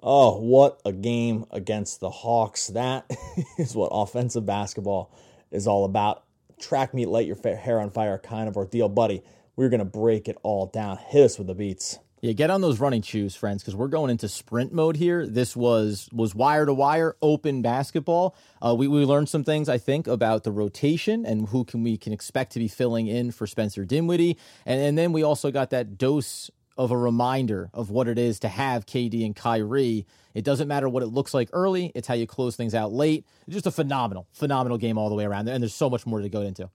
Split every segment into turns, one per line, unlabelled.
Oh, what a game against the Hawks. That is what offensive basketball is all about. Track meet, light your hair on fire kind of ordeal. Buddy, we're going to break it all down. Hit us with the beats.
Yeah, get on those running shoes, friends, because we're going into sprint mode here. This was was wire to wire, open basketball. Uh, we we learned some things, I think, about the rotation and who can we can expect to be filling in for Spencer Dinwiddie, and and then we also got that dose of a reminder of what it is to have KD and Kyrie. It doesn't matter what it looks like early, it's how you close things out late. It's just a phenomenal, phenomenal game all the way around. And there's so much more to go into.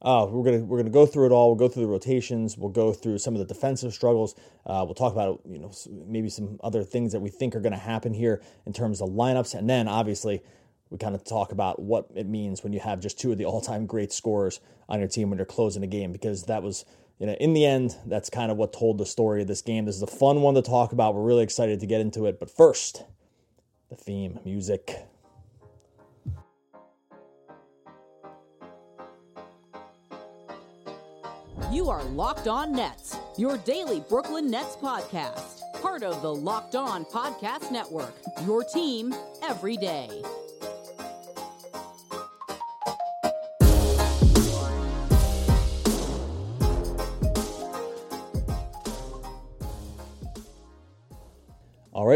Uh, we're gonna we're gonna go through it all. We'll go through the rotations. We'll go through some of the defensive struggles. Uh, we'll talk about you know maybe some other things that we think are to happen here in terms of lineups, and then obviously we kind of talk about what it means when you have just two of the all time great scorers on your team when you're closing a game because that was you know, in the end, that's kind of what told the story of this game. This is a fun one to talk about. We're really excited to get into it. But first, the theme music.
You are Locked On Nets, your daily Brooklyn Nets podcast. Part of the Locked On Podcast Network, your team every day.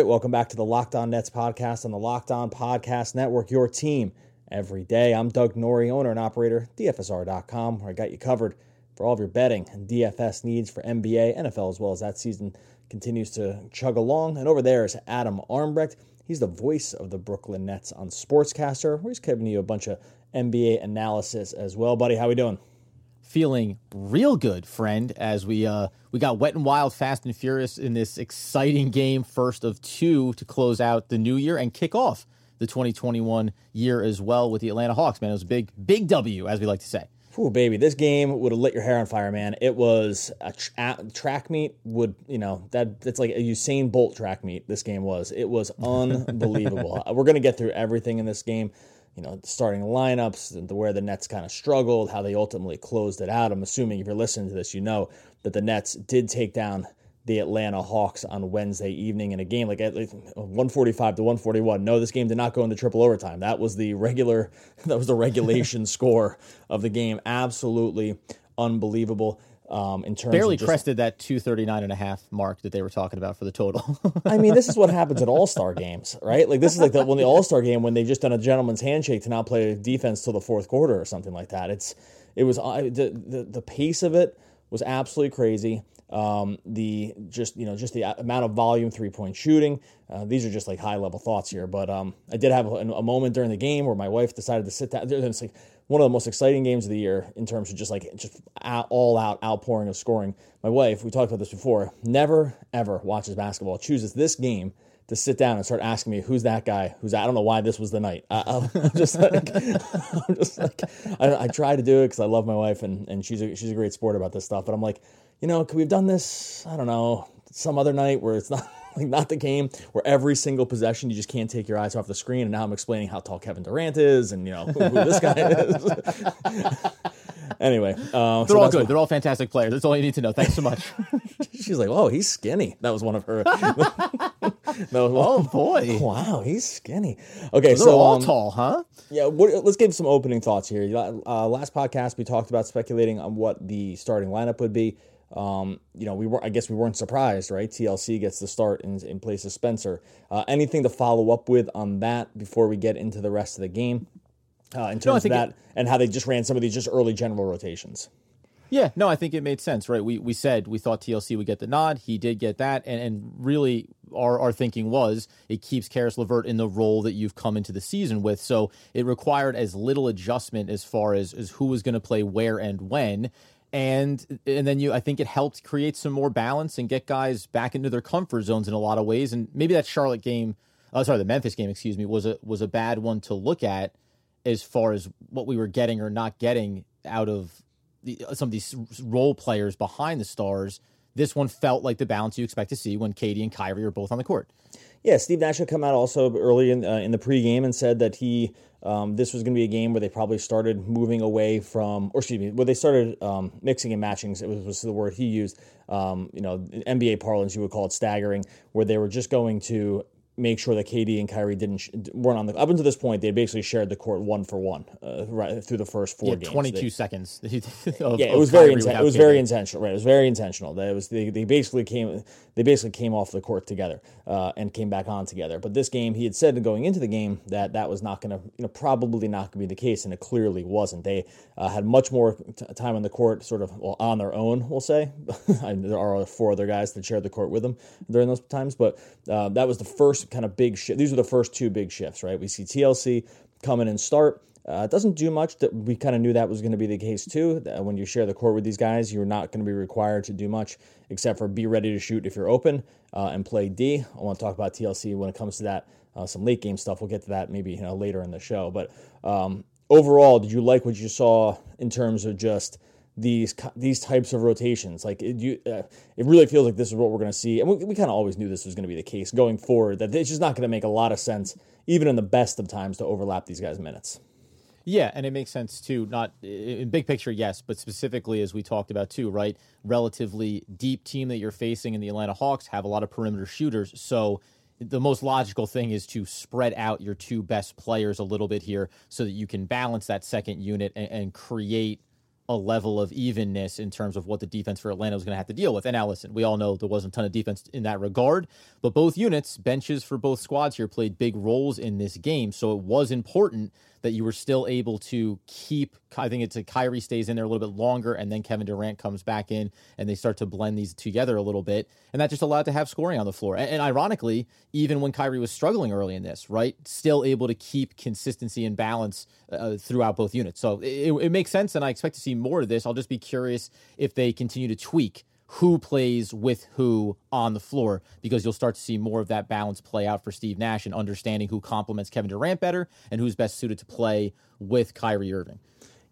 Right, welcome back to the Locked On Nets podcast on the Locked On Podcast Network, your team every day. I'm Doug Norrie, owner and operator, DFSR.com, where I got you covered for all of your betting and DFS needs for NBA, NFL, as well as that season continues to chug along. And over there is Adam Armbrecht. He's the voice of the Brooklyn Nets on Sportscaster, where he's giving you a bunch of NBA analysis as well. Buddy, how we doing?
Feeling real good, friend, as we uh, we got wet and wild, fast and furious in this exciting game, first of two to close out the new year and kick off the 2021 year as well with the Atlanta Hawks. Man, it was a big, big W, as we like to say.
Ooh, baby, this game would have lit your hair on fire, man. It was a, tra- a track meet. Would you know that? It's like a Usain Bolt track meet. This game was. It was unbelievable. We're gonna get through everything in this game you know, starting lineups, the, where the Nets kind of struggled, how they ultimately closed it out. I'm assuming if you're listening to this, you know that the Nets did take down the Atlanta Hawks on Wednesday evening in a game like at uh, 145 to 141. No, this game did not go into triple overtime. That was the regular, that was the regulation score of the game. Absolutely unbelievable. Um, in terms
barely
just,
crested that 239 and a half mark that they were talking about for the total.
I mean, this is what happens at All Star games, right? Like this is like the, when the All Star game when they just done a gentleman's handshake to not play defense till the fourth quarter or something like that. It's it was uh, the, the the pace of it was absolutely crazy. Um, the just you know just the amount of volume three point shooting. Uh, these are just like high level thoughts here, but um, I did have a, a, moment during the game where my wife decided to sit down. It's like one of the most exciting games of the year in terms of just like just all out outpouring of scoring. My wife, we talked about this before, never ever watches basketball. Chooses this game to sit down and start asking me who's that guy who's? I don't know why this was the night. I, am just like, I'm just like, I, I try to do it because I love my wife and, and she's a, she's a great sport about this stuff. But I'm like, you know, could we have done this? I don't know, some other night where it's not like not the game where every single possession you just can't take your eyes off the screen. And now I'm explaining how tall Kevin Durant is and you know who, who this guy is. anyway, uh,
They're all good. They're all fantastic players. That's all you need to know. Thanks so much.
She's like, oh, he's skinny. That was one of her.
oh boy.
Wow, he's skinny. Okay,
They're
so
all
um,
tall, huh?
Yeah, what, let's give some opening thoughts here. Uh, last podcast we talked about speculating on what the starting lineup would be. Um, you know, we were I guess we weren't surprised, right? TLC gets the start in, in place of Spencer. Uh, anything to follow up with on that before we get into the rest of the game? Uh, in terms
No,
of that,
it-
and how they just ran some of these just early general rotations.
Yeah, no, I think it made sense, right? We we said we thought TLC would get the nod. He did get that, and and really our our thinking was it keeps Caris LeVert in the role that you've come into the season with. So it required as little adjustment as far as as who was going to play where and when. And and then you I think it helped create some more balance and get guys back into their comfort zones in a lot of ways. And maybe that Charlotte game, oh sorry, the Memphis game, excuse me, was a was a bad one to look at as far as what we were getting or not getting out of the, uh, some of these role players behind the stars. This one felt like the balance you expect to see when KD and Kyrie are both on the court.
Yeah, Steve Nash had come out also early in, uh, in the pregame and said that he um, this was going to be a game where they probably started moving away from, or excuse me, where they started um, mixing and matching. It was, was the word he used. Um, you know, NBA parlance, you would call it staggering, where they were just going to make sure that KD and Kyrie didn't sh- weren't on the up until this point. They basically shared the court one for one uh, right through the first four
Yeah,
games.
twenty two seconds. of-
yeah, it was very inten- it was
KD.
very intentional. Right, it was very intentional. That it was they, they basically came they basically came off the court together uh, and came back on together. But this game, he had said going into the game that that was not going to you know probably not going to be the case, and it clearly wasn't. They uh, had much more t- time on the court, sort of well, on their own. We'll say there are four other guys that shared the court with them during those times, but uh, that was the first kind of big shift. These were the first two big shifts, right? We see TLC come in and start. Uh, it doesn't do much. That we kind of knew that was going to be the case too. That when you share the court with these guys, you're not going to be required to do much except for be ready to shoot if you're open uh, and play D. I want to talk about TLC when it comes to that. Uh, some late game stuff. We'll get to that maybe you know, later in the show. But um, overall, did you like what you saw in terms of just these these types of rotations? Like it, you, uh, it really feels like this is what we're going to see, and we, we kind of always knew this was going to be the case going forward. That it's just not going to make a lot of sense, even in the best of times, to overlap these guys' minutes.
Yeah, and it makes sense too. Not in big picture, yes, but specifically as we talked about too, right? Relatively deep team that you're facing in the Atlanta Hawks have a lot of perimeter shooters, so the most logical thing is to spread out your two best players a little bit here, so that you can balance that second unit and, and create a level of evenness in terms of what the defense for Atlanta was going to have to deal with. And listen, we all know there wasn't a ton of defense in that regard, but both units, benches for both squads here, played big roles in this game. So it was important that you were still able to keep. I think it's a Kyrie stays in there a little bit longer, and then Kevin Durant comes back in, and they start to blend these together a little bit, and that just allowed to have scoring on the floor. And, and ironically, even when Kyrie was struggling early in this, right, still able to keep consistency and balance uh, throughout both units. So it, it makes sense, and I expect to see more of this. I'll just be curious if they continue to tweak who plays with who on the floor because you'll start to see more of that balance play out for Steve Nash and understanding who complements Kevin Durant better and who's best suited to play with Kyrie Irving.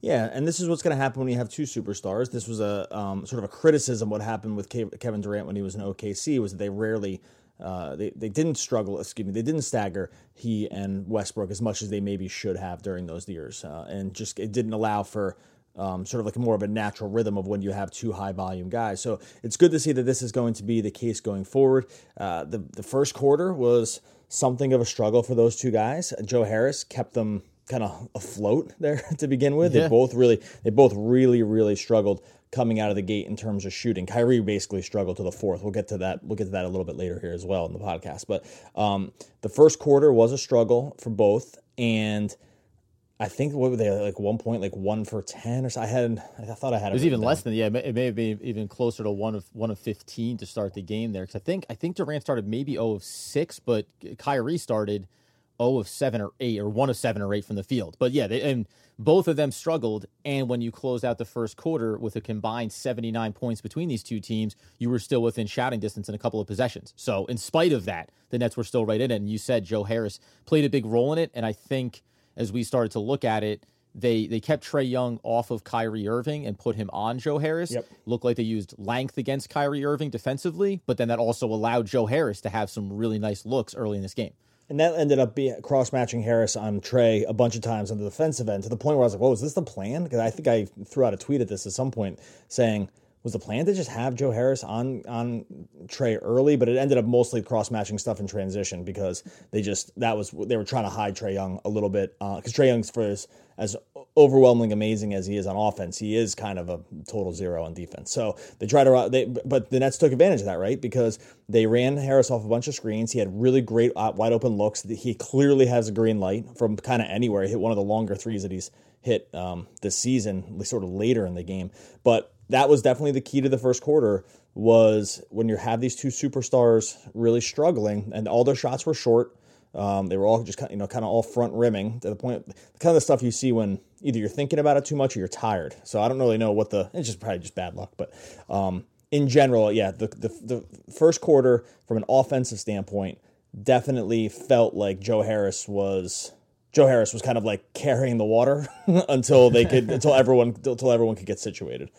Yeah, and this is what's going to happen when you have two superstars. This was a um, sort of a criticism what happened with Kevin Durant when he was in OKC was that they rarely. Uh, they, they didn't struggle, excuse me, they didn't stagger he and Westbrook as much as they maybe should have during those years. Uh, and just it didn't allow for um, sort of like more of a natural rhythm of when you have two high volume guys. So it's good to see that this is going to be the case going forward. Uh, the, the first quarter was something of a struggle for those two guys. Joe Harris kept them kind of afloat there to begin with. They both really, they both really, really struggled coming out of the gate in terms of shooting. Kyrie basically struggled to the fourth. We'll get to that. We'll get to that a little bit later here as well in the podcast. But um, the first quarter was a struggle for both, and I think what were they like one point like one for ten or so. I had I thought I had
It was even less than yeah. It may, it may have been even closer to one of one of fifteen to start the game there because I think I think Durant started maybe zero of six, but Kyrie started zero of seven or eight or one of seven or eight from the field. But yeah, they, and both of them struggled. And when you closed out the first quarter with a combined seventy nine points between these two teams, you were still within shouting distance in a couple of possessions. So in spite of that, the Nets were still right in it. And you said Joe Harris played a big role in it, and I think as we started to look at it, they they kept Trae Young off of Kyrie Irving and put him on Joe Harris.
Yep.
Looked like they used length against Kyrie Irving defensively, but then that also allowed Joe Harris to have some really nice looks early in this game.
And that ended up being cross matching Harris on Trae a bunch of times on the defensive end to the point where I was like, "Whoa, is this the plan?" Because I think I threw out a tweet at this at some point saying, "Was the plan to just have Joe Harris on on Trae early?" But it ended up mostly cross matching stuff in transition because they just that was they were trying to hide Trae Young a little bit because Trae Young's for as, as overwhelmingly amazing as he is on offense, he is kind of a total zero on defense. So they tried to, they, but the Nets took advantage of that, right? Because they ran Harris off a bunch of screens. He had really great uh, wide open looks. He clearly has a green light from kind of anywhere. He hit one of the longer threes that he's hit um, this season, sort of later in the game. But that was definitely the key to the first quarter was when you have these two superstars really struggling and all their shots were short. Um, they were all just kind of, you know kind of all front rimming to the point, kind of the stuff you see when either you're thinking about it too much or you're tired. So I don't really know what the it's just probably just bad luck, but um, in general, yeah, the, the the first quarter from an offensive standpoint definitely felt like Joe Harris was Joe Harris was kind of like carrying the water until they could until everyone until everyone could get situated.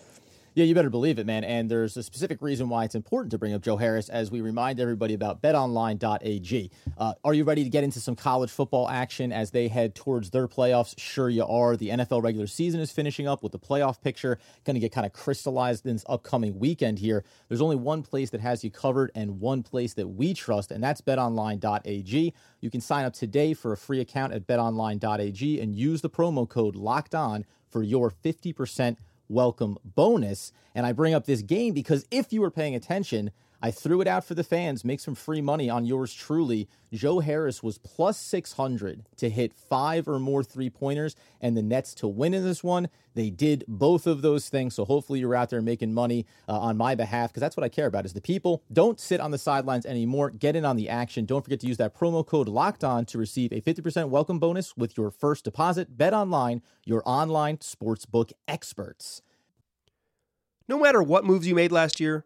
Yeah, you better believe it, man. And there's a specific reason why it's important to bring up Joe Harris as we remind everybody about betonline.ag. Uh, are you ready to get into some college football action as they head towards their playoffs? Sure, you are. The NFL regular season is finishing up with the playoff picture going to get kind of crystallized in this upcoming weekend here. There's only one place that has you covered and one place that we trust, and that's betonline.ag. You can sign up today for a free account at betonline.ag and use the promo code locked on for your 50% welcome bonus. And I bring up this game because if you were paying attention, I threw it out for the fans, make some free money on yours truly. Joe Harris was plus 600 to hit five or more three pointers, and the Nets to win in this one. They did both of those things. So hopefully you're out there making money uh, on my behalf because that's what I care about is the people. Don't sit on the sidelines anymore. Get in on the action. Don't forget to use that promo code locked on to receive a 50% welcome bonus with your first deposit. Bet online, your online sportsbook experts.
No matter what moves you made last year,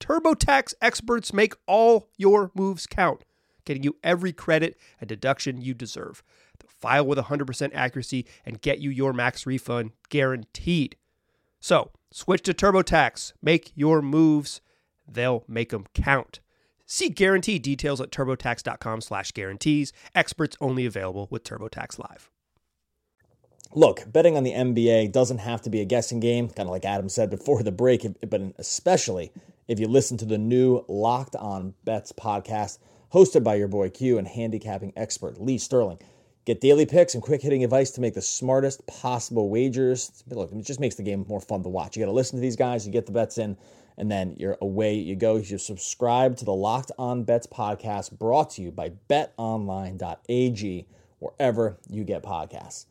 TurboTax experts make all your moves count, getting you every credit and deduction you deserve. They'll file with 100% accuracy and get you your max refund guaranteed. So, switch to TurboTax. Make your moves. They'll make them count. See guarantee details at turbotax.com slash guarantees. Experts only available with TurboTax Live.
Look, betting on the NBA doesn't have to be a guessing game, kind of like Adam said before the break, but especially if you listen to the new Locked On Bets podcast hosted by your boy Q and handicapping expert Lee Sterling. Get daily picks and quick hitting advice to make the smartest possible wagers. Look, it just makes the game more fun to watch. You got to listen to these guys, you get the bets in, and then you're away you go. You subscribe to the Locked On Bets podcast brought to you by betonline.ag, wherever you get podcasts.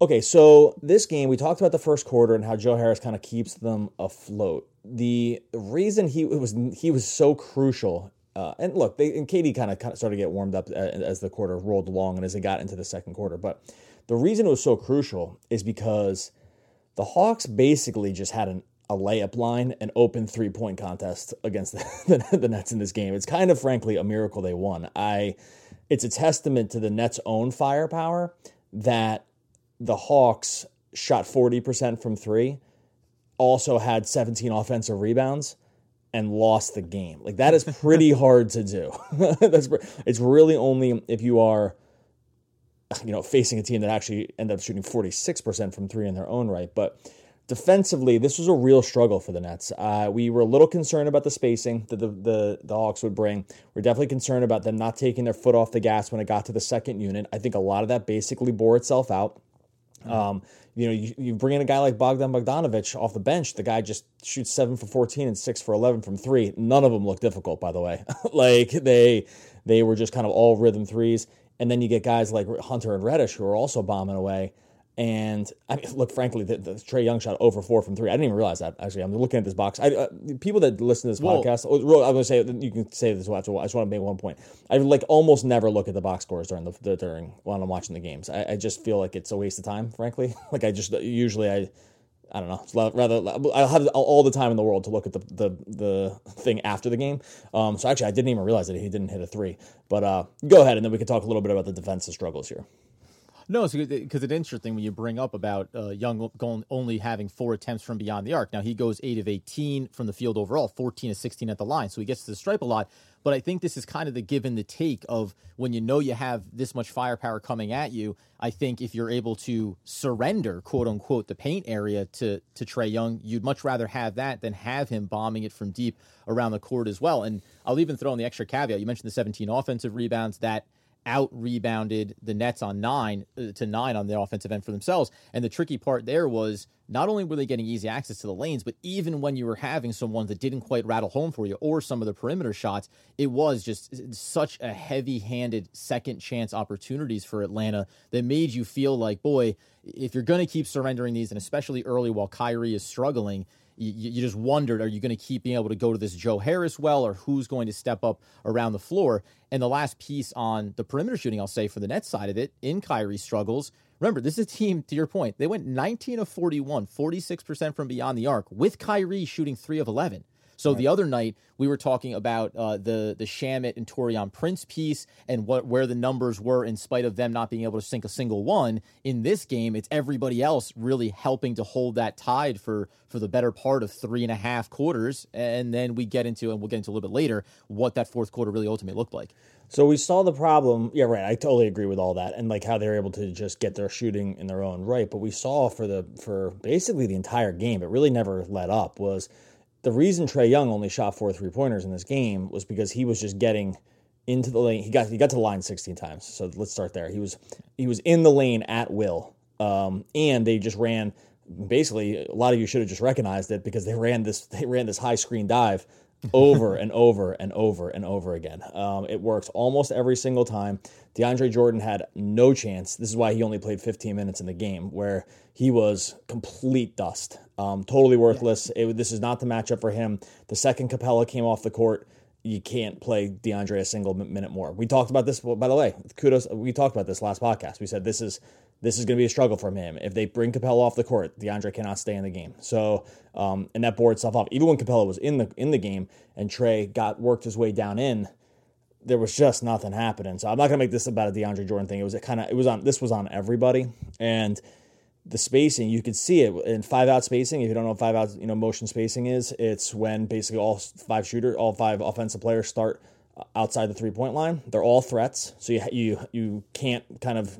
Okay, so this game, we talked about the first quarter and how Joe Harris kind of keeps them afloat. The reason he was he was so crucial, uh, and look, they and KD kind of started to get warmed up as the quarter rolled along and as they got into the second quarter. But the reason it was so crucial is because the Hawks basically just had an, a layup line, an open three point contest against the, the, the Nets in this game. It's kind of frankly a miracle they won. I, it's a testament to the Nets' own firepower that the Hawks shot 40% from three, also had 17 offensive rebounds, and lost the game. Like that is pretty hard to do. That's it's really only if you are you know facing a team that actually ended up shooting 46% from three in their own right. But defensively, this was a real struggle for the Nets. Uh, we were a little concerned about the spacing that the, the, the Hawks would bring. We're definitely concerned about them not taking their foot off the gas when it got to the second unit. I think a lot of that basically bore itself out. Um, you know, you, you bring in a guy like Bogdan Bogdanovich off the bench. The guy just shoots seven for fourteen and six for eleven from three. None of them look difficult, by the way. like they they were just kind of all rhythm threes. And then you get guys like Hunter and Reddish who are also bombing away. And I mean, look, frankly, the, the Trae Young shot over four from three. I didn't even realize that. Actually, I'm looking at this box. I, uh, people that listen to this
Whoa.
podcast, I'm going to say you can say this. After. I just want to make one point. I like almost never look at the box scores during the, the during when I'm watching the games. I, I just feel like it's a waste of time. Frankly, like I just usually I. I don't know. Rather, I'll have all the time in the world to look at the the, the thing after the game. Um, so actually, I didn't even realize that he didn't hit a three. But uh, go ahead, and then we can talk a little bit about the defensive struggles here.
No, because it's interesting when you bring up about uh, Young only having four attempts from beyond the arc. Now he goes eight of eighteen from the field overall, fourteen of sixteen at the line, so he gets to the stripe a lot. But I think this is kind of the give and the take of when you know you have this much firepower coming at you. I think if you're able to surrender, quote unquote, the paint area to to Trae Young, you'd much rather have that than have him bombing it from deep around the court as well. And I'll even throw in the extra caveat. You mentioned the 17 offensive rebounds that out rebounded the Nets on nine uh, to nine on the offensive end for themselves. And the tricky part there was not only were they getting easy access to the lanes, but even when you were having someone that didn't quite rattle home for you or some of the perimeter shots, it was just such a heavy handed second chance opportunities for Atlanta that made you feel like, boy, if you're going to keep surrendering these, and especially early while Kyrie is struggling, you, you, just wondered, are you going to keep being able to go to this Joe Harris well, or who's going to step up around the floor? And the last piece on the perimeter shooting, I'll say for the net side of it, in Kyrie struggles. Remember, this is a team, to your point, they went 19 of 41, 46% from beyond the arc, with Kyrie shooting 3 of 11. So right. the other night we were talking about uh, the the Shamet and Taurean Prince piece and what where the numbers were in spite of them not being able to sink a single one. In this game, it's everybody else really helping to hold that tide for for the better part of three and a half quarters, and then we get into and we'll get into a little bit later what that fourth quarter really ultimately looked like.
So we saw the problem. Yeah, right. I totally agree with all that, and like how they're able to just get their shooting in their own right. But we saw for the for basically the entire game, it really never let up. Was the reason Trae Young only shot four three pointers in this game was because he was just getting into the lane. He got he got to the line 16 times. So let's start there. He was he was in the lane at will, um, and they just ran. Basically, a lot of you should have just recognized it because they ran this they ran this high screen dive over and over and over and over again. Um, it works almost every single time. DeAndre Jordan had no chance. This is why he only played 15 minutes in the game, where he was complete dust, um, totally worthless. It, this is not the matchup for him. The second Capela came off the court, you can't play DeAndre a single minute more. We talked about this, by the way. Kudos. We talked about this last podcast. We said this is this is going to be a struggle from him. If they bring Capela off the court, DeAndre cannot stay in the game. So, um, and that bore itself off. Even when Capela was in the in the game and Trae got worked his way down in, there was just nothing happening. So I'm not to make this about a DeAndre Jordan thing. It was kind of it was on this was on everybody and the spacing you could see it in five out spacing. If you don't know what five out you know motion spacing is, it's when basically all five shooter, all five offensive players start outside the three point line. They're all threats, so you you you can't kind of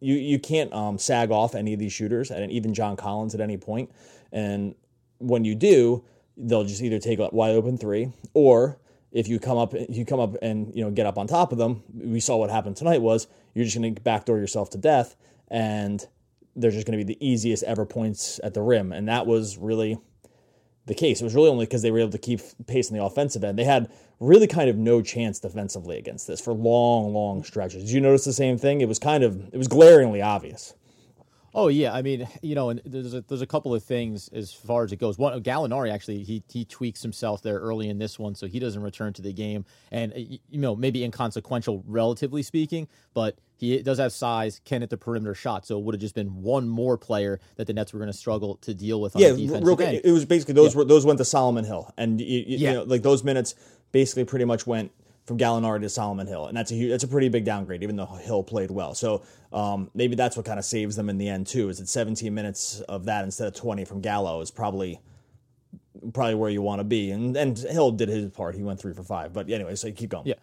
you you can't um, sag off any of these shooters, and even John Collins at any point. And when you do, they'll just either take a wide open three, or if you come up you come up and you know get up on top of them. We saw what happened tonight was you're just going to backdoor yourself to death, and they're just going to be the easiest ever points at the rim, and that was really the case. It was really only because they were able to keep pace in the offensive end. They had really kind of no chance defensively against this for long, long stretches. Did you notice the same thing? It was kind of it was glaringly obvious.
Oh yeah, I mean, you know, and there's a, there's a couple of things as far as it goes. One, Gallinari actually he he tweaks himself there early in this one, so he doesn't return to the game, and you know maybe inconsequential relatively speaking, but he does have size, can hit the perimeter shot, so it would have just been one more player that the Nets were going to struggle to deal with. On
yeah, real quick, it was basically those yeah. were those went to Solomon Hill, and you, you, yeah. you know, like those minutes basically pretty much went from Gallinari to Solomon Hill, and that's a huge, that's a pretty big downgrade, even though Hill played well. So um, maybe that's what kind of saves them in the end too. Is that 17 minutes of that instead of 20 from Gallo is probably probably where you want to be. And and Hill did his part; he went three for five. But anyway, so keep going.
Yeah.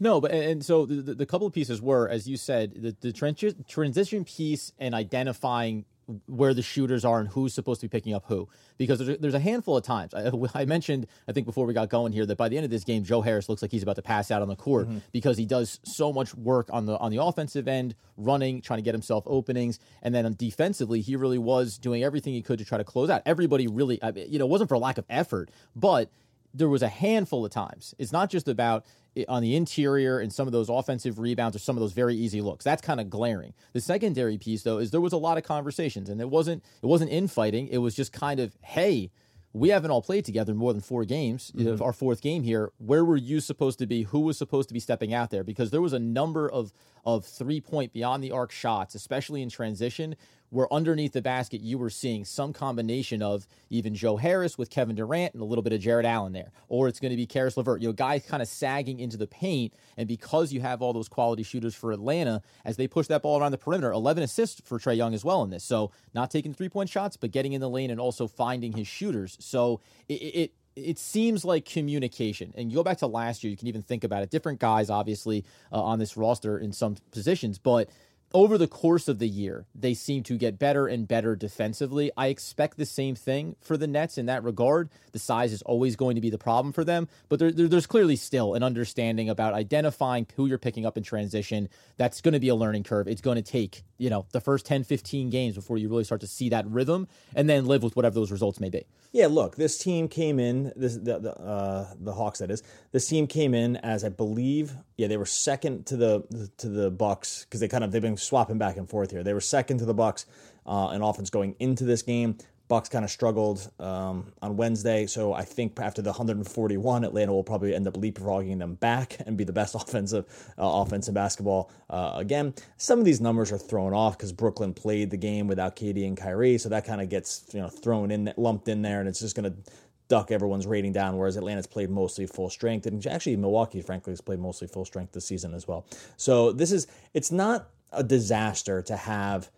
No, but and so the, the couple of pieces were, as you said, the, the transition piece and identifying where the shooters are and who's supposed to be picking up who. Because there's a, there's a handful of times. I, I, mentioned, I think before we got going here, that by the end of this game, Joe Harris looks like he's about to pass out on the court mm-hmm. because he does so much work on the on the offensive end, running, trying to get himself openings, and then defensively, he really was doing everything he could to try to close out. Everybody really, you know, it wasn't for lack of effort, but there was a handful of times. It's not just about on the interior and some of those offensive rebounds or some of those very easy looks. That's kind of glaring. The secondary piece though is there was a lot of conversations and it wasn't it wasn't infighting. It was just kind of hey, we haven't all played together more than four games. Mm-hmm. Our fourth game here. Where were you supposed to be? Who was supposed to be stepping out there? Because there was a number of of three point beyond the arc shots, especially in transition, where underneath the basket you were seeing some combination of even Joe Harris with Kevin Durant and a little bit of Jarrett Allen there, or it's going to be Caris LeVert. You know, guys kind of sagging into the paint, and because you have all those quality shooters for Atlanta, as they push that ball around the perimeter, 11 assists for Trae Young as well in this. So not taking three point shots, but getting in the lane and also finding his shooters. So it, it it seems like communication. And you go back to last year, you can even think about it. Different guys, obviously, uh, on this roster in some positions, but over the course of the year, they seem to get better and better defensively. I expect the same thing for the Nets in that regard. The size is always going to be the problem for them, but there, there, there's clearly still an understanding about identifying who you're picking up in transition. That's going to be a learning curve. It's going to take, you know, the first 10, 15 games before you really start to see that rhythm and then live with whatever those results may be.
Yeah, look, this team came in, this the the, uh, the Hawks that is. This team came in as I believe, yeah, they were second to the to the Bucks because they kind of they've been swapping back and forth here. They were second to the Bucks uh, in offense going into this game. Bucks kind of struggled um, on Wednesday, so I think after the 141, Atlanta will probably end up leapfrogging them back and be the best offensive uh, offensive basketball uh, again. Some of these numbers are thrown off because Brooklyn played the game without KD and Kyrie, so that kind of gets you know thrown in, lumped in there, and it's just going to duck everyone's rating down, whereas Atlanta's played mostly full strength. And actually, Milwaukee, frankly, has played mostly full strength this season as well. So this is, it's not a disaster to have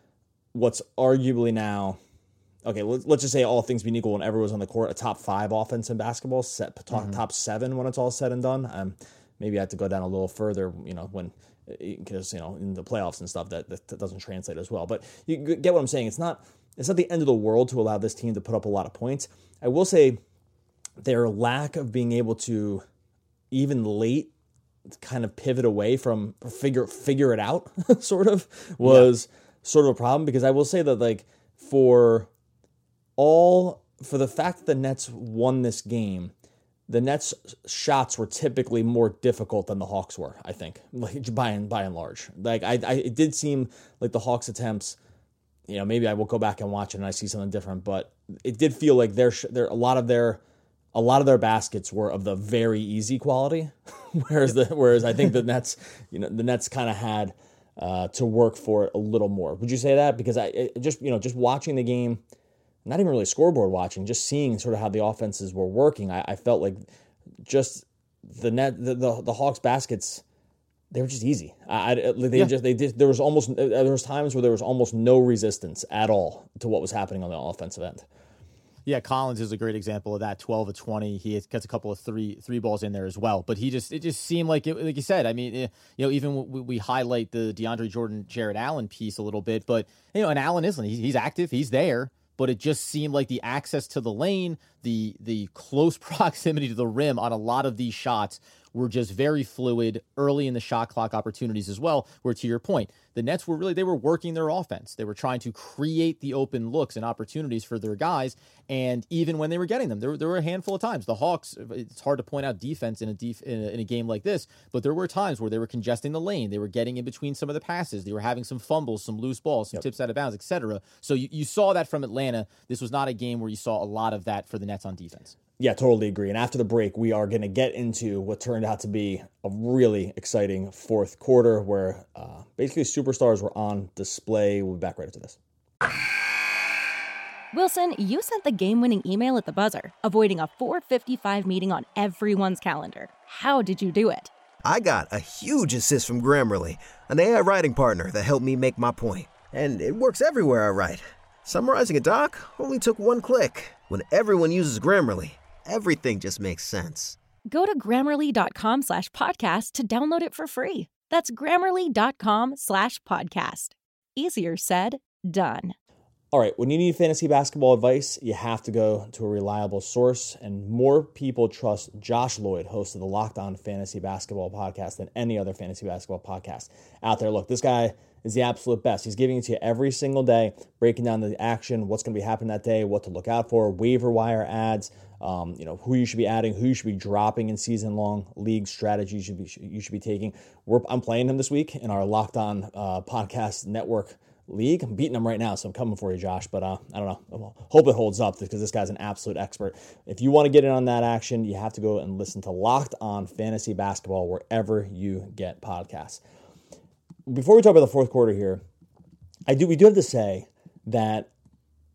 what's arguably now, okay, let's just say all things being equal when everyone's on the court, a top five offense in basketball, set, top, mm-hmm. top seven when it's all said and done. Um, maybe I have to go down a little further, you know, when because you know in the playoffs and stuff that, that, that doesn't translate as well. But you get what I'm saying. It's not it's not the end of the world to allow this team to put up a lot of points. I will say their lack of being able to even late kind of pivot away from figure figure it out sort of was yeah. sort of a problem because I will say that like for all for the fact that the Nets won this game, the Nets shots were typically more difficult than the Hawks were, I think, like by and by and large. Like I, I it did seem like the Hawks attempts you know, maybe I will go back and watch it and I see something different, but it did feel like there there a lot of their a lot of their baskets were of the very easy quality, whereas the whereas I think the Nets, you know, the Nets kind of had uh, to work for it a little more. Would you say that? Because I it, just you know just watching the game, not even really scoreboard watching, just seeing sort of how the offenses were working, I, I felt like just the net the, the, the Hawks baskets they were just easy. I, they yeah. just they did. There was almost there was times where there was almost no resistance at all to what was happening on the offensive end.
Yeah, Collins is a great example of that. Twelve of twenty, he gets a couple of three three balls in there as well. But he just it just seemed like it, like you said. I mean, eh, you know, even we, we highlight the DeAndre Jordan, Jarrett Allen piece a little bit, but you know, and Allen Island, he's, he's active, he's there but it just seemed like the access to the lane, the the close proximity to the rim on a lot of these shots were just very fluid early in the shot clock opportunities as well. Where to your point, the Nets were really they were working their offense. They were trying to create the open looks and opportunities for their guys. And even when they were getting them, there, there were a handful of times. The Hawks, it's hard to point out defense in a, def, in a, in a game like this, but there were times where they were congesting the lane. They were getting in between some of the passes. They were having some fumbles, some loose balls, some yep. tips out of bounds, etc. So you, you saw that from Atlanta. This was not a game where you saw a lot of that for the Nets on defense.
Yeah, totally agree. And after the break, we are going to get into what turned out to be a really exciting fourth quarter where uh, basically superstars were on display. We'll be back right after this.
Wilson, you sent the game winning email at the buzzer, avoiding a 455 meeting on everyone's calendar. How did you do it?
I got a huge assist from Grammarly, an AI writing partner that helped me make my point. And it works everywhere I write. Summarizing a doc only took one click. When everyone uses Grammarly, everything just makes sense.
Go to grammarly.com slash podcast to download it for free. That's grammarly.com slash podcast. Easier said, done.
All right, when you need fantasy basketball advice, you have to go to a reliable source, and more people trust Josh Lloyd, host of the Locked On Fantasy Basketball podcast, than any other fantasy basketball podcast out there. Look, this guy is the absolute best. He's giving it to you every single day, breaking down the action, what's going to be happening that day, what to look out for, waiver wire ads, um, you know, who you should be adding, who you should be dropping in season long league strategies you should be, you should be taking. We're, I'm playing him this week in our Locked On uh, Podcast Network league. I'm beating him right now, so I'm coming for you, Josh. But uh, I don't know. I hope it holds up because this guy's an absolute expert. If you want to get in on that action, you have to go and listen to Locked On Fantasy Basketball wherever you get podcasts. Before we talk about the fourth quarter here, I do we do have to say that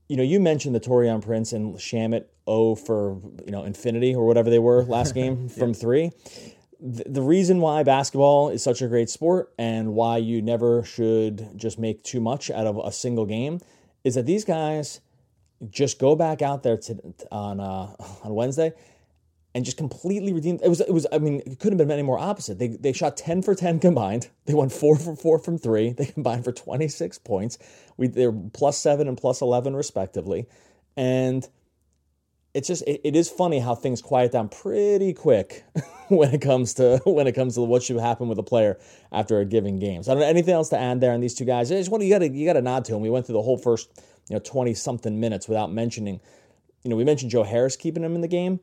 you know you mentioned the Taurean Prince and Shamet 0 for you know infinity or whatever they were last game from three. The, the reason why basketball is such a great sport and why you never should just make too much out of a single game is that these guys just go back out there to, on uh, on Wednesday and just completely redeemed. It was it was I mean it couldn't have been any more opposite. They they shot ten for ten combined. They won four for four from three. They combined for twenty six points. We they're plus seven and plus eleven respectively, and it's just it, it is funny how things quiet down pretty quick when it comes to when it comes to what should happen with a player after a given game. So I don't know anything else to add there on these two guys. I just want you got to you got to nod to him. We went through the whole first you know twenty something minutes without mentioning. You know, we mentioned Joe Harris keeping him in the game.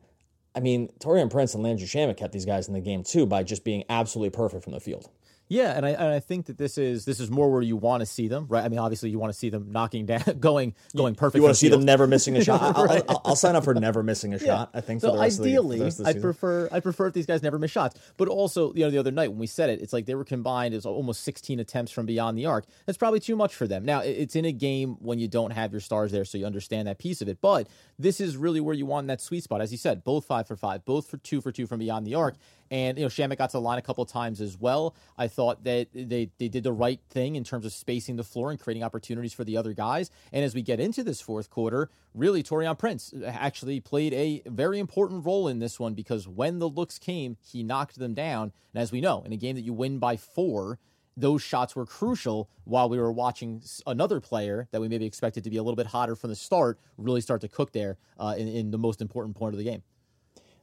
I mean, Taurean Prince and Landry Shamet kept these guys in the game too by just being absolutely perfect from the field.
Yeah, and I and I think that this is this is more where you want to see them, right? I mean, obviously you want to see them knocking down, going going perfect.
You want to see them never missing a shot. I'll, right. I'll, I'll, sign up for never missing a shot. Yeah. I think.
So
ideally,
the, I prefer I prefer if these guys never miss shots. But also, you know, the other night when we said it, it's like they were combined as almost 16 attempts from beyond the arc. That's probably too much for them. Now it's in a game when you don't have your stars there, so you understand that piece of it. But this is really where you want that sweet spot, as you said, both five for five, both for two for two from beyond the arc. And you know, Shamet got to the line a couple of times as well. I thought that they they did the right thing in terms of spacing the floor and creating opportunities for the other guys. And as we get into this fourth quarter, really Taurean Prince actually played a very important role in this one because when the looks came, he knocked them down. And as we know, in a game that you win by four, those shots were crucial while we were watching another player that we maybe expected to be a little bit hotter from the start really start to cook there uh, in, in the most important point of the game.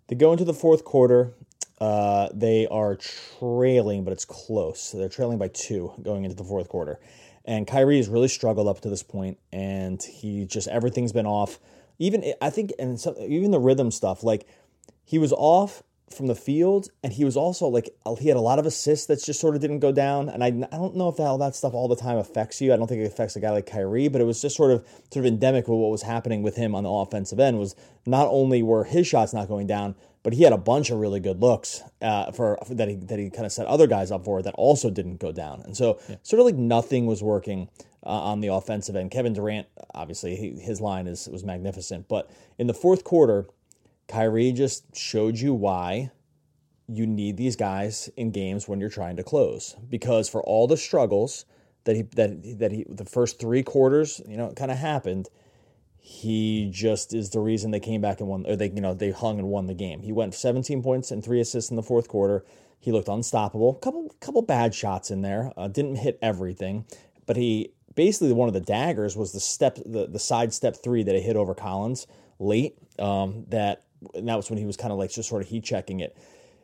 They go into the fourth quarter. Uh, they are trailing, but it's close. They're trailing by two going into the fourth quarter. And Kyrie has really struggled up to this point, and he just everything's been off. Even I think, and so, even the rhythm stuff, like he was off from the field, and he was also like he had a lot of assists that just sort of didn't go down. And I, I don't know if that, all that stuff all the time affects you. I don't think it affects a guy like Kyrie, but it was just sort of sort of endemic with what was happening with him on the offensive end. Was not only were his shots not going down, but he had a bunch of really good looks uh, for, for, that he that he kind of set other guys up for that also didn't go down, and so yeah. sort of like nothing was working uh, on the offensive end. Kevin Durant, obviously, he, his line is was magnificent, but in the fourth quarter, Kyrie just showed you why you need these guys in games when you're trying to close because for all the struggles that he that that he the first three quarters, you know, it kind of happened he just is the reason they came back and won or they you know they hung and won the game. He went 17 points and 3 assists in the fourth quarter. He looked unstoppable. Couple couple bad shots in there. Uh, didn't hit everything, but he basically one of the daggers was the step the, the side step 3 that he hit over Collins late. Um, that and that was when he was kind of like just sort of heat checking it.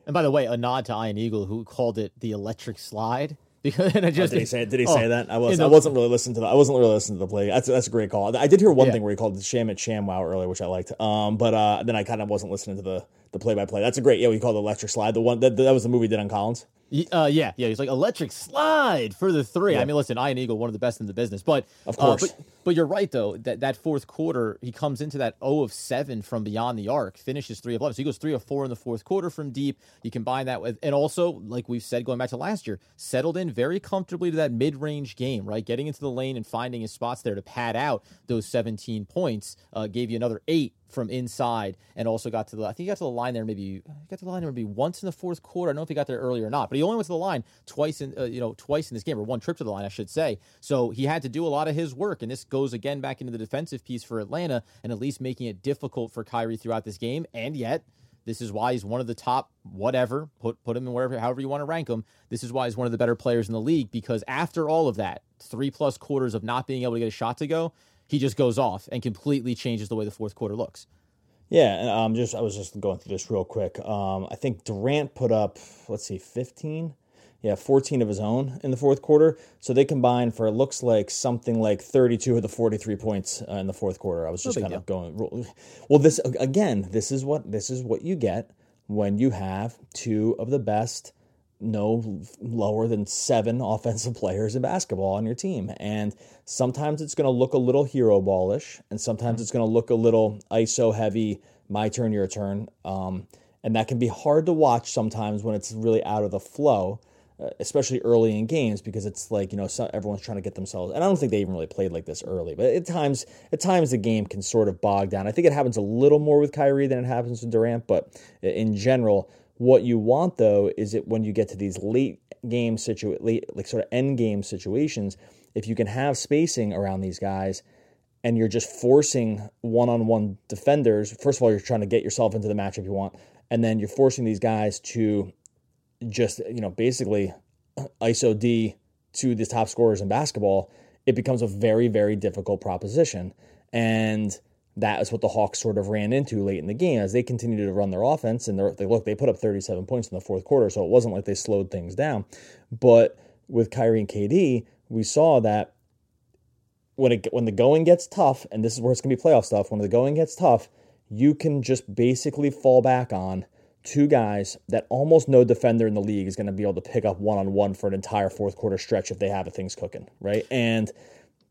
And by the way, a nod to Ian Eagle who called it the electric slide because
I just oh, did he say did he oh, say that? I was I wasn't really listening to the I wasn't really listening to the play. That's that's a great call. I did hear one yeah. thing where he called the Shamet ShamWow earlier, which I liked. Um, but uh, then I kind of wasn't listening to the the play by play. That's a great. Yeah, we called the electric slide. The one that that was the movie did on Collins.
Uh, yeah, yeah. He's like electric slide for the three. Yeah. I mean, listen, Ian Eagle, one of the best in the business, but
of course,
uh, but, but you're right though that that fourth quarter he comes into that 0 of seven from beyond the arc, finishes three of eleven. So he goes three of four in the fourth quarter from deep. You combine that with, and also like we've said going back to last year, settled in very comfortably to that mid range game, right? Getting into the lane and finding his spots there to pad out those 17 points uh, gave you another eight from inside and also got to the I think he got to the line there maybe got to the line there maybe once in the fourth quarter. I don't know if he got there early or not, but he only went to the line twice in uh, you know twice in this game or one trip to the line I should say. So he had to do a lot of his work and this goes again back into the defensive piece for Atlanta and at least making it difficult for Kyrie throughout this game and yet this is why he's one of the top whatever put put him in wherever however you want to rank him. This is why he's one of the better players in the league because after all of that, 3 plus quarters of not being able to get a shot to go, he just goes off and completely changes the way the fourth quarter looks.
Yeah, um, just I was just going through this real quick. Um, I think Durant put up, let's see, fifteen. Yeah, 14 of his own in the fourth quarter. So they combined for it looks like something like 32 of the 43 points uh, in the fourth quarter. I was just kind of going. Well, this again, this is what this is what you get when you have two of the best no lower than seven offensive players in basketball on your team. And sometimes it's going to look a little hero ballish, and sometimes it's going to look a little ISO heavy, my turn, your turn. Um, and that can be hard to watch sometimes when it's really out of the flow, uh, especially early in games because it's like you know everyone's trying to get themselves. And I don't think they even really played like this early, but at times, at times the game can sort of bog down. I think it happens a little more with Kyrie than it happens with Durant, but in general what you want though is it when you get to these late game situ late like sort of end game situations, if you can have spacing around these guys and you're just forcing one-on-one defenders, first of all you're trying to get yourself into the matchup you want, and then you're forcing these guys to just, you know, basically ISO D to the top scorers in basketball, it becomes a very, very difficult proposition. And that is what the Hawks sort of ran into late in the game as they continued to run their offense. And they look, they put up 37 points in the fourth quarter, so it wasn't like they slowed things down. But with Kyrie and KD, we saw that when it when the going gets tough, and this is where it's going to be playoff stuff. When the going gets tough, you can just basically fall back on two guys that almost no defender in the league is going to be able to pick up one on one for an entire fourth quarter stretch if they have a things cooking, right? And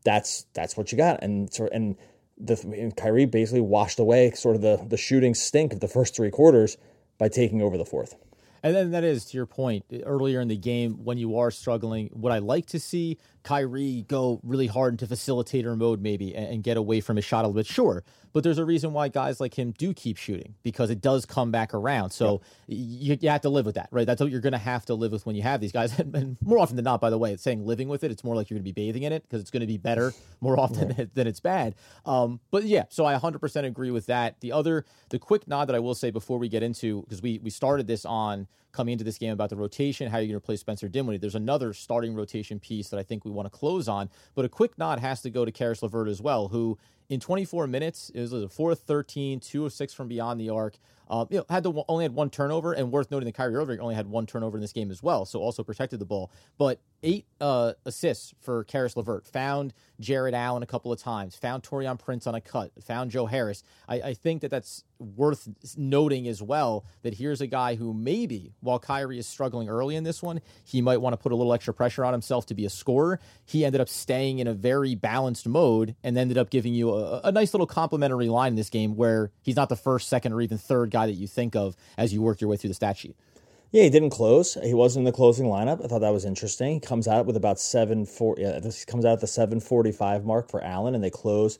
that's that's what you got, and and the Kyrie basically washed away sort of the the shooting stink of the first three quarters by taking over the fourth.
And then that is to your point earlier in the game when you are struggling. What I like to see Kyrie go really hard into facilitator mode, maybe, and, and, get away from his shot a little bit. Sure, but there's a reason why guys like him do keep shooting because it does come back around. So yeah. you, you, have to live with that, right? That's what you're going to have to live with when you have these guys. And, and, more often than not, by the way, it's saying living with it. It's more like you're going to be bathing in it because it's going to be better more often than, than, it's bad. Um, but yeah, so I 100% agree with that. The other, the quick nod that I will say before we get into because we we started this on coming into this game about the rotation, how you're going to play Spencer Dinwiddie. There's another starting rotation piece that I think we want to close on, but a quick nod has to go to Caris LeVert as well, who in 24 minutes it was a 4 13, 2 of 6 from beyond the arc. Uh, you know, had to only had one turnover, and worth noting that Kyrie Irving only had one turnover in this game as well, so also protected the ball. But eight uh, assists for Caris LeVert. Found Jarrett Allen a couple of times. Found Taurean Prince on a cut. Found Joe Harris. I, I think that that's worth noting as well. That here's a guy who maybe, while Kyrie is struggling early in this one, he might want to put a little extra pressure on himself to be a scorer. He ended up staying in a very balanced mode and ended up giving you a, nice little complimentary line in this game where he's not the first, second, or even third guy that you think of as you work your way through the stat sheet.
Yeah, he didn't close. He wasn't in the closing lineup. I thought that was interesting. He comes out with about seven four. Yeah, this comes out at the seven forty five mark for Allen, and they close.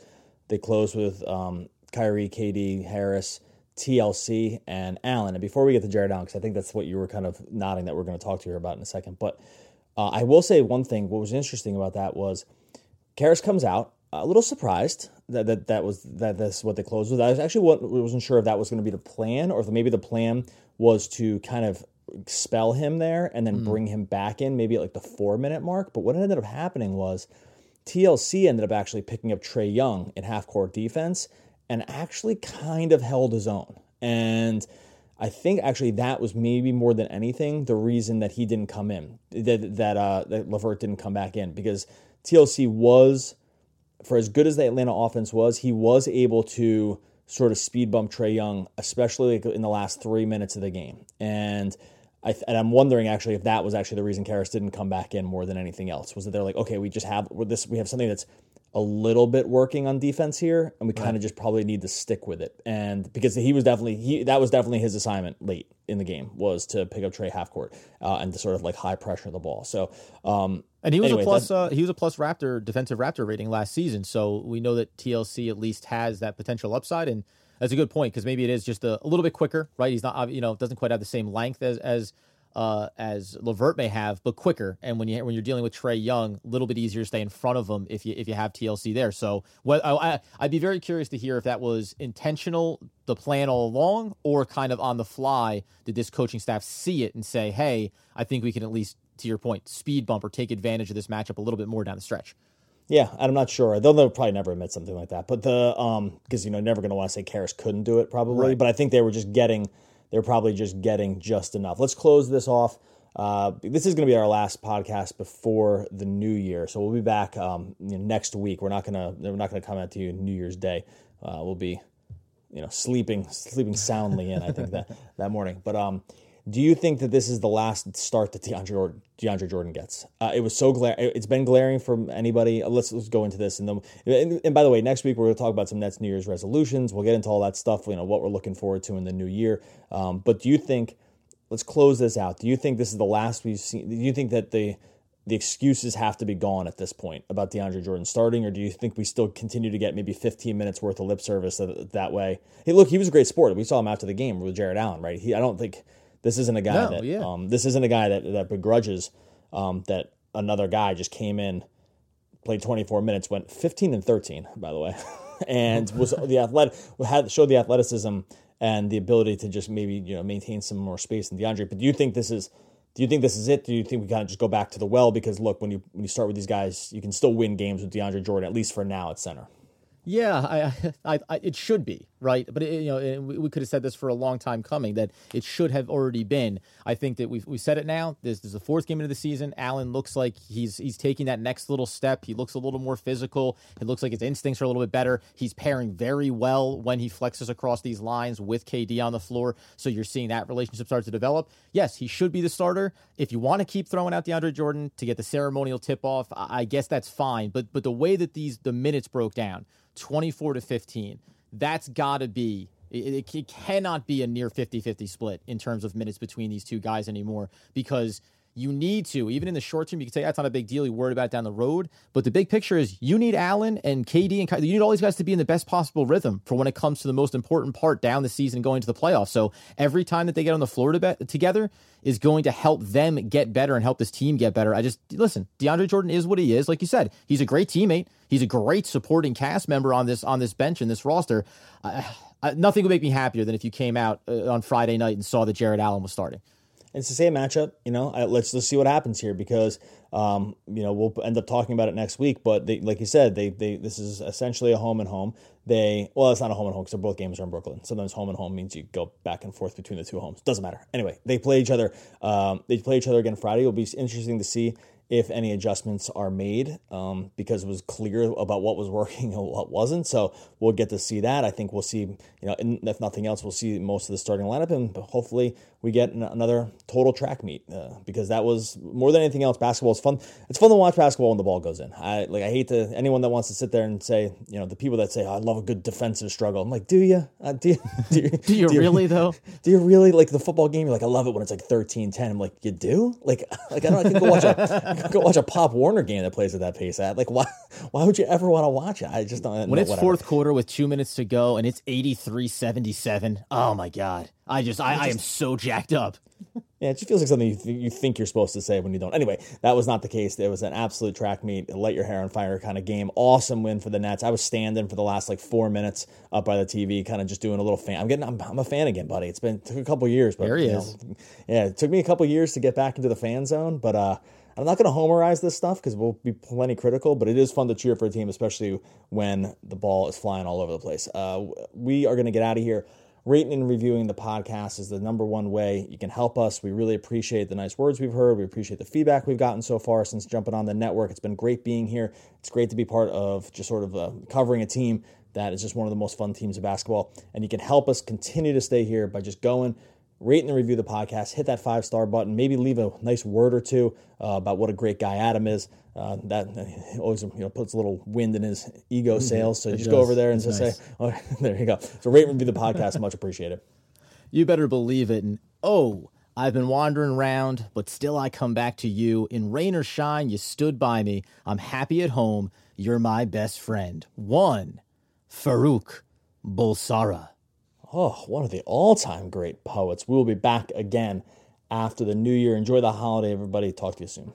They close with um, Kyrie, KD, Harris, TLC, and Allen. And before we get to Jarrett Allen, because I think that's what you were kind of nodding that we're going to talk to you about in a second. But uh, I will say one thing. What was interesting about that was Caris comes out a little surprised that that, that was that that's what they closed with. I was actually what, wasn't sure if that was going to be the plan or if maybe the plan was to kind of expel him there and then mm. bring him back in maybe at like the four minute mark. But what ended up happening was TLC ended up actually picking up Trae Young in half court defense and actually kind of held his own. And I think actually that was maybe more than anything the reason that he didn't come in, that that uh, that LeVert didn't come back in because TLC was, for as good as the Atlanta offense was, he was able to sort of speed bump Trae Young, especially in the last three minutes of the game. And I th- and I'm wondering actually if that was actually the reason Caris didn't come back in more than anything else. Was that they're like, okay, we just have this, we have something that's a little bit working on defense here, and we kind of just probably need to stick with it. And because he was definitely he that was definitely his assignment late in the game was to pick up Trae half court uh, and to sort of like high pressure the ball. So um,
and he was anyway, a plus uh, he was a plus Raptor defensive Raptor rating last season. So we know that TLC at least has that potential upside and. That's a good point because maybe it is just a, a, little bit quicker, right? He's not, you know, doesn't quite have the same length as as uh, as LeVert may have, but quicker. And when you when you're dealing with Trae Young, a little bit easier to stay in front of him if you if you have TLC there. So what I, I'd be very curious to hear if that was intentional, the plan all along, or kind of on the fly. Did this coaching staff see it and say, "Hey, I think we can at least, to your point, speed bump or take advantage of this matchup a little bit more down the stretch."
Yeah, I'm not sure. They'll, they'll probably never admit something like that. But the um because you know never going to want to say Caris couldn't do it probably. Right. But I think they were just getting they're probably just getting just enough. Let's close this off. Uh, this is going to be our last podcast before the new year, so we'll be back um, you know, next week. We're not gonna we're not gonna come out to you New Year's Day. Uh, we'll be you know sleeping sleeping soundly in. I think that that morning, but um. Do you think that this is the last start that DeAndre Jordan, DeAndre Jordan gets? Uh, it was so. It's been glaring from anybody. Uh, let's let's go into this, and then and, and by the way, next week we're going to talk about some Nets New Year's resolutions. We'll get into all that stuff. You know what we're looking forward to in the new year. Um, but do you think? Let's close this out. Do you think this is the last we've seen? Do you think that the the excuses have to be gone at this point about DeAndre Jordan starting, or do you think we still continue to get maybe 15 minutes worth of lip service that, that way? Hey, look, he was a great sport. We saw him after the game with Jarrett Allen, right? He, I don't think this isn't a guy
No,
that
yeah.
um, this isn't a guy that that begrudges um, that another guy just came in, played 24 minutes, went 15 and 13, by the way, and was the athletic had showed the athleticism and the ability to just maybe you know maintain some more space than DeAndre. But do you think this is do you think this is it? Do you think we kind of just go back to the well? Because look, when you when you start with these guys, you can still win games with DeAndre Jordan, at least for now at center.
Yeah, I, I, I, it should be right, but it, you know, we, we could have said this for a long time coming that it should have already been. I think that we've we said it now. This, this is the fourth game into the season. Allen looks like he's he's taking that next little step. He looks a little more physical. It looks like his instincts are a little bit better. He's pairing very well when he flexes across these lines with KD on the floor. So you're seeing that relationship start to develop. Yes, he should be the starter. If you want to keep throwing out DeAndre Jordan to get the ceremonial tip off, I, I guess that's fine. But but the way that these the minutes broke down. 24 to 15. That's got to be, it, it cannot be a near 50 50 split in terms of minutes between these two guys anymore because you need to, even in the short term, you can say that's not a big deal. You worried about it down the road. But the big picture is you need Allen and KD and Ky- you need all these guys to be in the best possible rhythm for when it comes to the most important part down the season going to the playoffs. So every time that they get on the floor to be- together is going to help them get better and help this team get better. I just listen, DeAndre Jordan is what he is. Like you said, he's a great teammate. He's a great supporting cast member on this on this bench and this roster. Uh, nothing would make me happier than if you came out uh, on Friday night and saw that Jarrett Allen was starting.
It's the same matchup, you know. I, let's let's see what happens here because um, you know we'll end up talking about it next week. But they, like you said, they they this is essentially a home and home. They well, it's not a home and home because both games are in Brooklyn. Sometimes home and home means you go back and forth between the two homes. Doesn't matter. Anyway, they play each other. Um, they play each other again Friday. It'll be interesting to see if any adjustments are made um, because it was clear about what was working and what wasn't. So we'll get to see that. I think we'll see, you know, if nothing else, we'll see most of the starting lineup and hopefully we get another total track meet uh, because that was more than anything else. Basketball is fun. It's fun to watch basketball when the ball goes in. I like. I hate to anyone that wants to sit there and say, you know, the people that say, oh, "I love a good defensive struggle." I'm like, do you? Uh, do you? Do you,
do you really though?
Do you really like the football game? You're like, I love it when it's like 13-10. I'm like, you do? Like, like I don't. I can go watch a go watch a Pop Warner game that plays at that pace. At like, why? Why would you ever want to watch it? I just don't.
When
no,
it's
whatever.
fourth quarter with two minutes to go and it's 83-77, oh my god, I just I, I am so jacked up.
Yeah, it just feels like something you, th- you think you're supposed to say when you don't. Anyway, that was not the case. It was an absolute track meet, light your hair on fire kind of game. Awesome win for the Nets. I was standing for the last like four minutes up by the TV, kind of just doing a little fan. I'm getting, I'm, I'm a fan again, buddy. It's been took a couple years, but
There he
you know,
is.
yeah, it took me a couple years to get back into the fan zone, but uh, I'm not going to homerize this stuff because we'll be plenty critical. But it is fun to cheer for a team, especially when the ball is flying all over the place. Uh, we are going to get out of here. Rating and reviewing the podcast is the number one way you can help us. We really appreciate the nice words we've heard. We appreciate the feedback we've gotten so far since jumping on the network. It's been great being here. It's great to be part of just sort of uh, covering a team that is just one of the most fun teams of basketball. And you can help us continue to stay here by just going, rate and review the podcast, hit that five star button, maybe leave a nice word or two uh, about what a great guy Adam is. Uh, that always you know puts a little wind in his ego sails. So
it
just go over there and
It's
just
nice.
say, oh, there you go. So rate and review the podcast, much appreciated.
You better believe it. And oh, I've been wandering around, but still I come back to you. In rain or shine, you stood by me. I'm happy at home. You're my best friend. One, Farrokh Bulsara.
Oh, one of the all time great poets. We will be back again after the new year. Enjoy the holiday, everybody. Talk to you soon.